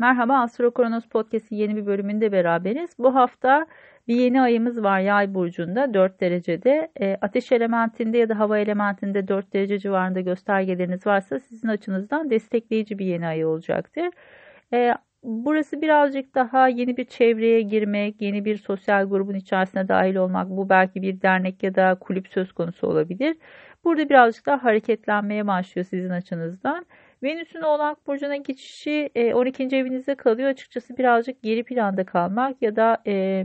Merhaba Astro Kronos Podcast'in yeni bir bölümünde beraberiz. Bu hafta bir yeni ayımız var Yay burcunda 4 derecede. E, ateş elementinde ya da hava elementinde 4 derece civarında göstergeleriniz varsa sizin açınızdan destekleyici bir yeni ay olacaktır. E, burası birazcık daha yeni bir çevreye girmek, yeni bir sosyal grubun içerisine dahil olmak. Bu belki bir dernek ya da kulüp söz konusu olabilir. Burada birazcık daha hareketlenmeye başlıyor sizin açınızdan. Venüs'ün Oğlak Burcu'na geçişi 12. E, evinizde kalıyor. Açıkçası birazcık geri planda kalmak ya da e,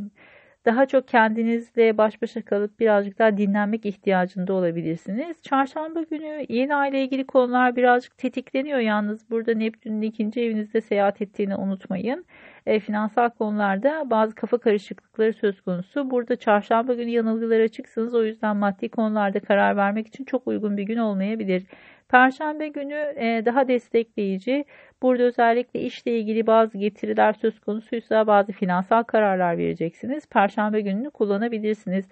daha çok kendinizle baş başa kalıp birazcık daha dinlenmek ihtiyacında olabilirsiniz. Çarşamba günü yeni aile ilgili konular birazcık tetikleniyor. Yalnız burada Neptün'ün ikinci evinizde seyahat ettiğini unutmayın. E, finansal konularda bazı kafa karışıklıkları söz konusu. Burada çarşamba günü yanılgılar açıksınız. O yüzden maddi konularda karar vermek için çok uygun bir gün olmayabilir. Perşembe günü e, daha destekleyici. Burada özellikle işle ilgili bazı getiriler söz konusuysa bazı finansal kararlar vereceksiniz. Perşembe gününü kullanabilirsiniz.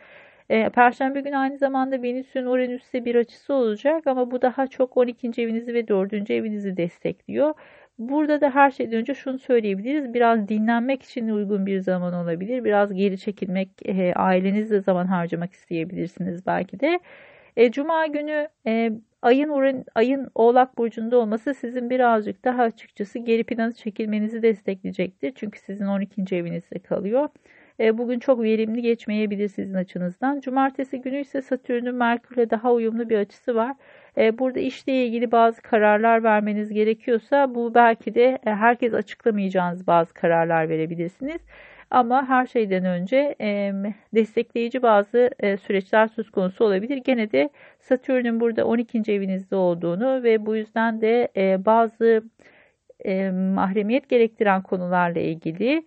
E, Perşembe günü aynı zamanda Venüs'ün Uranüs'te bir açısı olacak ama bu daha çok 12. evinizi ve 4. evinizi destekliyor. Burada da her şeyden önce şunu söyleyebiliriz. Biraz dinlenmek için uygun bir zaman olabilir. Biraz geri çekilmek, e, ailenizle zaman harcamak isteyebilirsiniz belki de. E, Cuma günü e, ayın uran, ayın Oğlak burcunda olması sizin birazcık daha açıkçası geri planı çekilmenizi destekleyecektir. Çünkü sizin 12. evinizde kalıyor. E, bugün çok verimli geçmeyebilir sizin açınızdan. Cumartesi günü ise Satürn'ün Merkür'le daha uyumlu bir açısı var. E, burada işle ilgili bazı kararlar vermeniz gerekiyorsa bu belki de e, herkes açıklamayacağınız bazı kararlar verebilirsiniz. Ama her şeyden önce destekleyici bazı e, süreçler söz konusu olabilir. Gene de Satürn'ün burada 12. evinizde olduğunu ve bu yüzden de bazı mahremiyet gerektiren konularla ilgili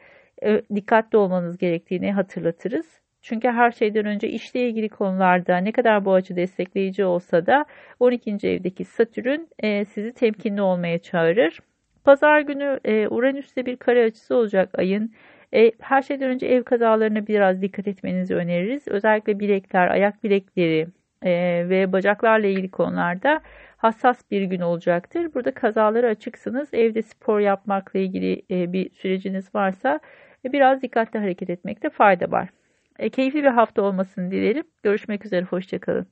dikkatli olmanız gerektiğini hatırlatırız. Çünkü her şeyden önce işle ilgili konularda ne kadar bu açı destekleyici olsa da 12. evdeki Satürn e, sizi temkinli olmaya çağırır. Pazar günü e, Uranüs'te bir kare açısı olacak ayın e, her şeyden önce ev kazalarına biraz dikkat etmenizi öneririz. Özellikle bilekler, ayak bilekleri e, ve bacaklarla ilgili konularda hassas bir gün olacaktır. Burada kazaları açıksınız. Evde spor yapmakla ilgili e, bir süreciniz varsa e, biraz dikkatli hareket etmekte fayda var. E, keyifli bir hafta olmasını dilerim. Görüşmek üzere, hoşçakalın.